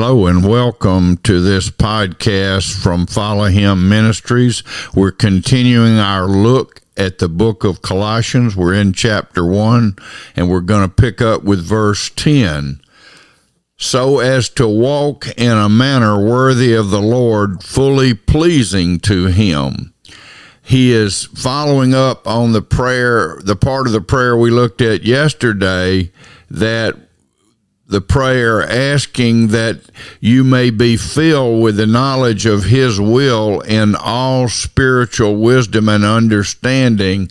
Hello and welcome to this podcast from Follow Him Ministries. We're continuing our look at the book of Colossians. We're in chapter 1 and we're going to pick up with verse 10. So as to walk in a manner worthy of the Lord, fully pleasing to Him. He is following up on the prayer, the part of the prayer we looked at yesterday that the prayer asking that you may be filled with the knowledge of his will in all spiritual wisdom and understanding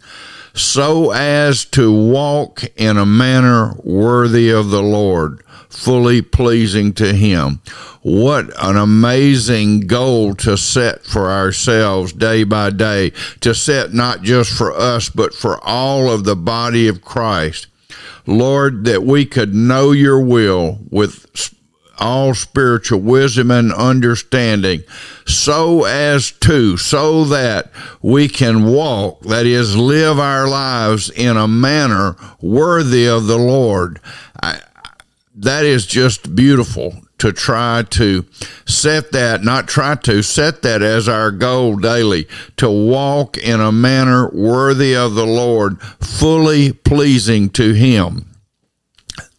so as to walk in a manner worthy of the Lord, fully pleasing to him. What an amazing goal to set for ourselves day by day, to set not just for us, but for all of the body of Christ. Lord, that we could know your will with all spiritual wisdom and understanding, so as to, so that we can walk, that is, live our lives in a manner worthy of the Lord. I, that is just beautiful to try to set that, not try to set that as our goal daily, to walk in a manner worthy of the Lord, fully pleasing to Him.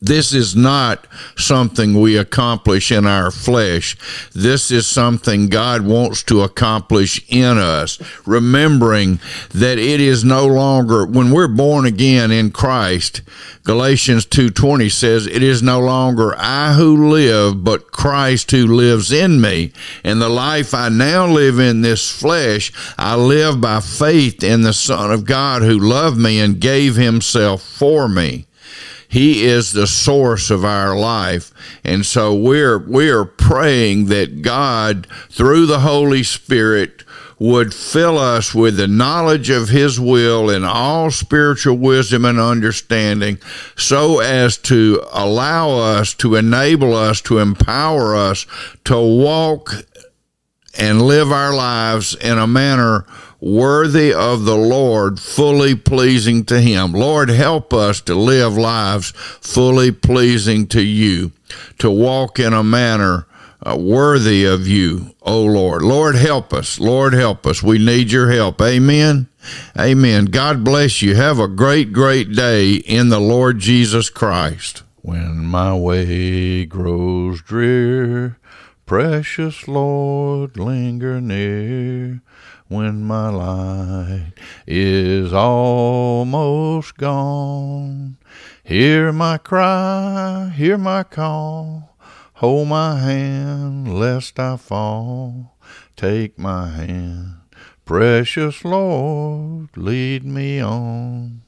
This is not something we accomplish in our flesh. This is something God wants to accomplish in us. Remembering that it is no longer, when we're born again in Christ, Galatians 2.20 says, It is no longer I who live, but Christ who lives in me. And the life I now live in this flesh, I live by faith in the Son of God who loved me and gave himself for me. He is the source of our life. And so we're, we're praying that God, through the Holy Spirit, would fill us with the knowledge of His will and all spiritual wisdom and understanding, so as to allow us, to enable us, to empower us to walk and live our lives in a manner worthy of the Lord, fully pleasing to Him. Lord, help us to live lives fully pleasing to you, to walk in a manner uh, worthy of you, O Lord. Lord, help us. Lord, help us. We need your help. Amen. Amen. God bless you. Have a great, great day in the Lord Jesus Christ. When my way grows drear, precious Lord, linger near when my light is almost gone. Hear my cry, hear my call, hold my hand lest I fall. Take my hand, precious Lord, lead me on.